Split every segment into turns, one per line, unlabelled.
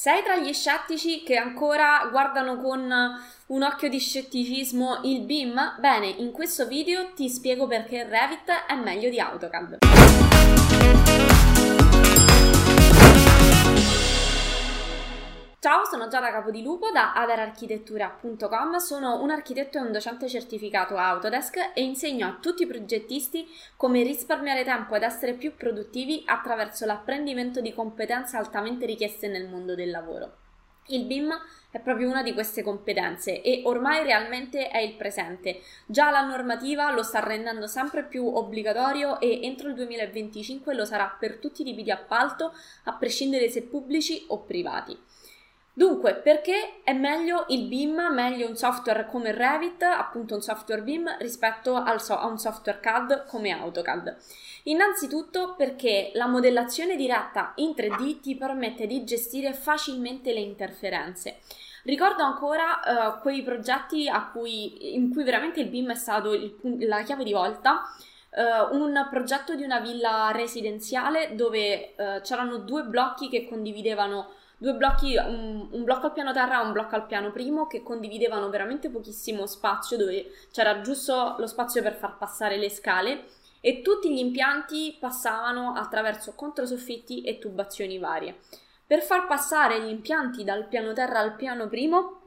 Sei tra gli scettici che ancora guardano con un occhio di scetticismo il BIM? Bene, in questo video ti spiego perché Revit è meglio di AutoCAD. Ciao, sono Giada Capodilupo da aderarchitettura.com, sono un architetto e un docente certificato Autodesk e insegno a tutti i progettisti come risparmiare tempo ed essere più produttivi attraverso l'apprendimento di competenze altamente richieste nel mondo del lavoro. Il BIM è proprio una di queste competenze e ormai realmente è il presente. Già la normativa lo sta rendendo sempre più obbligatorio e entro il 2025 lo sarà per tutti i tipi di appalto, a prescindere se pubblici o privati. Dunque, perché è meglio il BIM, meglio un software come Revit, appunto un software BIM, rispetto so- a un software CAD come AutoCAD? Innanzitutto perché la modellazione diretta in 3D ti permette di gestire facilmente le interferenze. Ricordo ancora uh, quei progetti cui, in cui veramente il BIM è stato il, la chiave di volta. Uh, un progetto di una villa residenziale dove uh, c'erano due blocchi che condividevano due blocchi, un, un, blocco al piano terra e un blocco al piano primo che condividevano veramente pochissimo spazio dove c'era giusto lo spazio per far passare le scale e tutti gli impianti passavano attraverso controsoffitti e tubazioni varie. Per far passare gli impianti dal piano terra al piano primo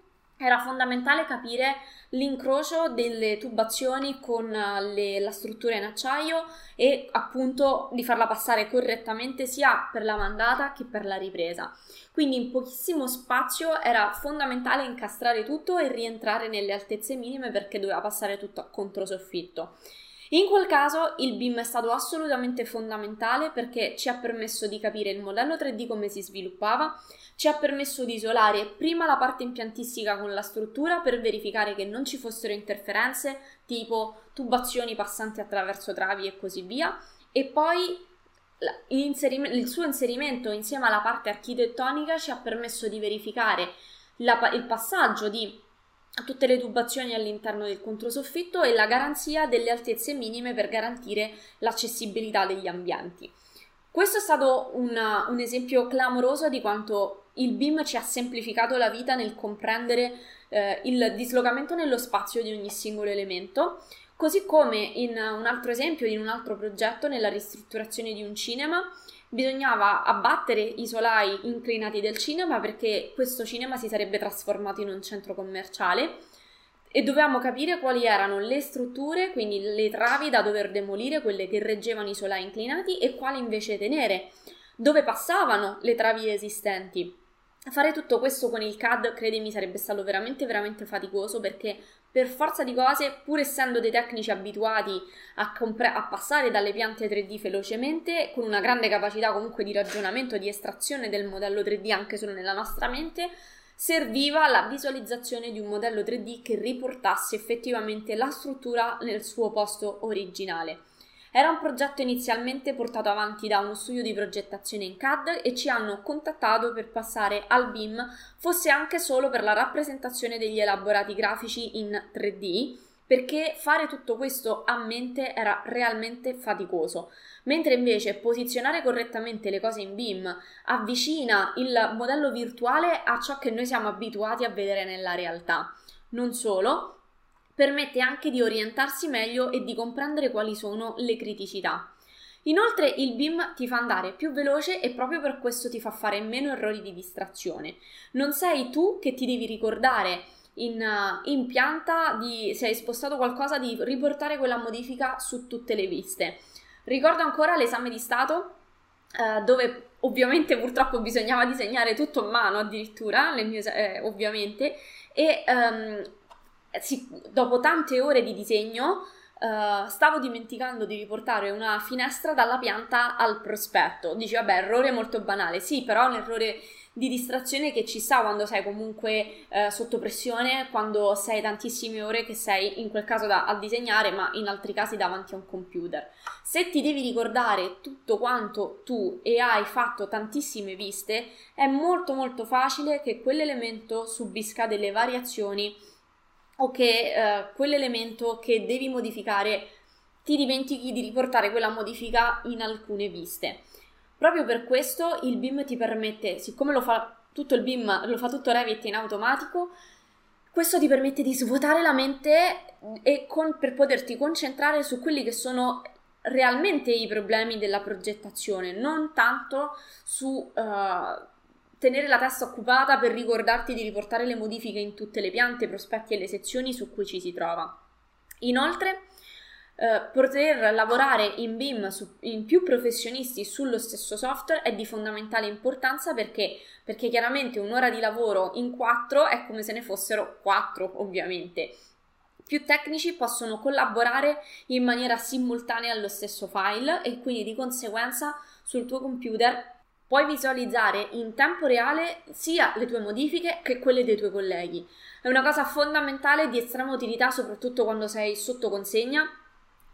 era fondamentale capire l'incrocio delle tubazioni con eh, le, la struttura in acciaio e appunto di farla passare correttamente sia per la mandata che per la ripresa. Quindi in pochissimo spazio era fondamentale incastrare tutto e rientrare nelle altezze minime perché doveva passare tutto a controsoffitto. In quel caso il BIM è stato assolutamente fondamentale perché ci ha permesso di capire il modello 3D come si sviluppava, ci ha permesso di isolare prima la parte impiantistica con la struttura per verificare che non ci fossero interferenze tipo tubazioni passanti attraverso travi e così via e poi il suo inserimento insieme alla parte architettonica ci ha permesso di verificare la, il passaggio di tutte le tubazioni all'interno del controsoffitto e la garanzia delle altezze minime per garantire l'accessibilità degli ambienti. Questo è stato una, un esempio clamoroso di quanto il BIM ci ha semplificato la vita nel comprendere eh, il dislocamento nello spazio di ogni singolo elemento, così come in un altro esempio, in un altro progetto, nella ristrutturazione di un cinema, bisognava abbattere i solai inclinati del cinema perché questo cinema si sarebbe trasformato in un centro commerciale e dovevamo capire quali erano le strutture, quindi le travi da dover demolire, quelle che reggevano i solai inclinati e quali invece tenere, dove passavano le travi esistenti. Fare tutto questo con il CAD, credimi, sarebbe stato veramente, veramente faticoso perché per forza di cose, pur essendo dei tecnici abituati a, compre- a, passare dalle piante 3D velocemente, con una grande capacità comunque di ragionamento, di estrazione del modello 3D anche solo nella nostra mente, serviva la visualizzazione di un modello 3D che riportasse effettivamente la struttura nel suo posto originale. Era un progetto inizialmente portato avanti da uno studio di progettazione in CAD e ci hanno contattato per passare al BIM, fosse anche solo per la rappresentazione degli elaborati grafici in 3D, perché fare tutto questo a mente era realmente faticoso, mentre invece posizionare correttamente le cose in BIM avvicina il modello virtuale a ciò che noi siamo abituati a vedere nella realtà. Non solo, permette anche di orientarsi meglio e di comprendere quali sono le criticità. Inoltre il BIM ti fa andare più veloce e proprio per questo ti fa fare meno errori di distrazione. Non sei tu che ti devi ricordare in, in pianta di, se hai spostato qualcosa di riportare quella modifica su tutte le viste. Ricordo ancora l'esame di Stato eh, dove ovviamente purtroppo bisognava disegnare tutto a mano addirittura, mie, eh, ovviamente, e um, sì, dopo tante ore di disegno uh, stavo dimenticando di riportare una finestra dalla pianta al prospetto. Dici, vabbè, errore molto banale. Sì, però è un errore di distrazione che ci sta quando sei comunque uh, sotto pressione, quando sei tantissime ore che sei in quel caso da, a disegnare, ma in altri casi davanti a un computer. Se ti devi ricordare tutto quanto tu e hai fatto tantissime viste, è molto molto facile che quell'elemento subisca delle variazioni o che eh, quell'elemento che devi modificare ti dimentichi di riportare quella modifica in alcune viste. Proprio per questo il BIM ti permette, siccome lo fa tutto il BIM, lo fa tutto Revit in automatico. Questo ti permette di svuotare la mente e con, per poterti concentrare su quelli che sono realmente i problemi della progettazione, non tanto su uh, tenere la testa occupata per ricordarti di riportare le modifiche in tutte le piante, i prospetti e le sezioni su cui ci si trova. Inoltre, eh, poter lavorare in BIM in più professionisti sullo stesso software è di fondamentale importanza perché, perché chiaramente un'ora di lavoro in quattro è come se ne fossero quattro, ovviamente più tecnici possono collaborare in maniera simultanea allo stesso file e quindi di conseguenza sul tuo computer puoi visualizzare in tempo reale sia le tue modifiche che quelle dei tuoi colleghi. È una cosa fondamentale di estrema utilità soprattutto quando sei sotto consegna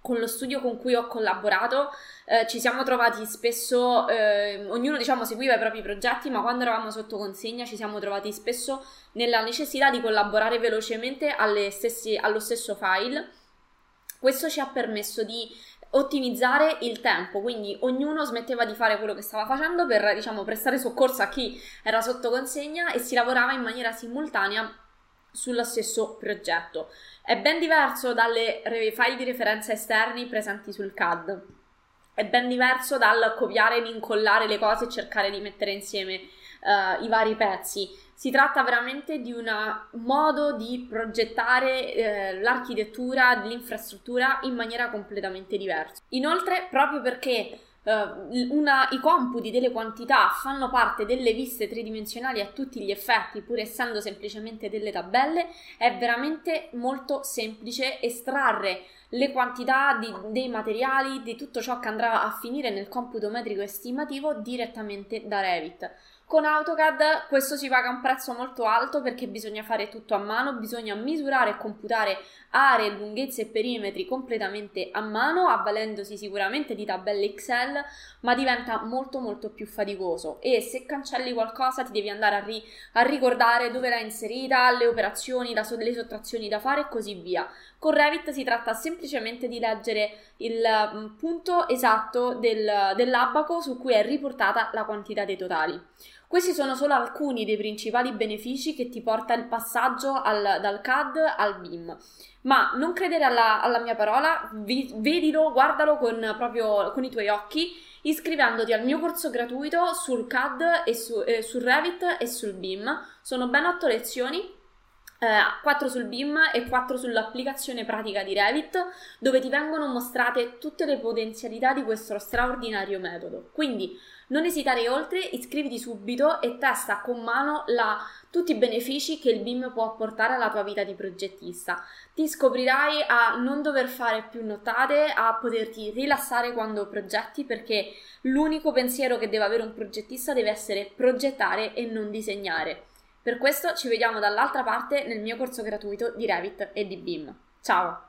con lo studio con cui ho collaborato eh, ci siamo trovati spesso, eh, ognuno diciamo seguiva i propri progetti, ma quando eravamo sotto consegna ci siamo trovati spesso nella necessità di collaborare velocemente stessi, allo stesso file. Questo ci ha permesso di ottimizzare il tempo, quindi ognuno smetteva di fare quello che stava facendo per diciamo prestare soccorso a chi era sotto consegna e si lavorava in maniera simultanea sullo stesso progetto. È ben diverso dalle file di referenza esterni presenti sul CAD. È ben diverso dal copiare ed incollare le cose e cercare di mettere insieme uh, i vari pezzi. Si tratta veramente di un modo di progettare eh, l'architettura, l'infrastruttura in maniera completamente diversa. Inoltre, proprio perché Uh, una, i computi delle quantità fanno parte delle viste tridimensionali a tutti gli effetti, pur essendo semplicemente delle tabelle, è veramente molto semplice estrarre le quantità di, dei materiali, di tutto ciò che andrà a finire nel computo metrico estimativo direttamente da Revit. Con AutoCAD questo si paga un prezzo molto alto perché bisogna fare tutto a mano, bisogna misurare e computare aree, lunghezze e perimetri completamente a mano, avvalendosi sicuramente di tabelle Excel, ma diventa molto molto più faticoso e se cancelli qualcosa ti devi andare a, ri- a ricordare dove l'hai inserita, le operazioni, so- le sottrazioni da fare e così via. Con Revit si tratta semplicemente di leggere il mm, punto esatto del, dell'abaco su cui è riportata la quantità dei totali. Questi sono solo alcuni dei principali benefici che ti porta il passaggio al, dal CAD al BIM. Ma non credere alla, alla mia parola, vi, vedilo, guardalo con, proprio con i tuoi occhi, iscrivendoti al mio corso gratuito sul CAD e su, eh, sul Revit e sul BIM. Sono ben otto lezioni eh, 4 sul BIM e 4 sull'applicazione pratica di Revit, dove ti vengono mostrate tutte le potenzialità di questo straordinario metodo. Quindi non esitare oltre, iscriviti subito e testa con mano la, tutti i benefici che il BIM può apportare alla tua vita di progettista. Ti scoprirai a non dover fare più nottate, a poterti rilassare quando progetti perché l'unico pensiero che deve avere un progettista deve essere progettare e non disegnare. Per questo ci vediamo dall'altra parte nel mio corso gratuito di Revit e di BIM. Ciao!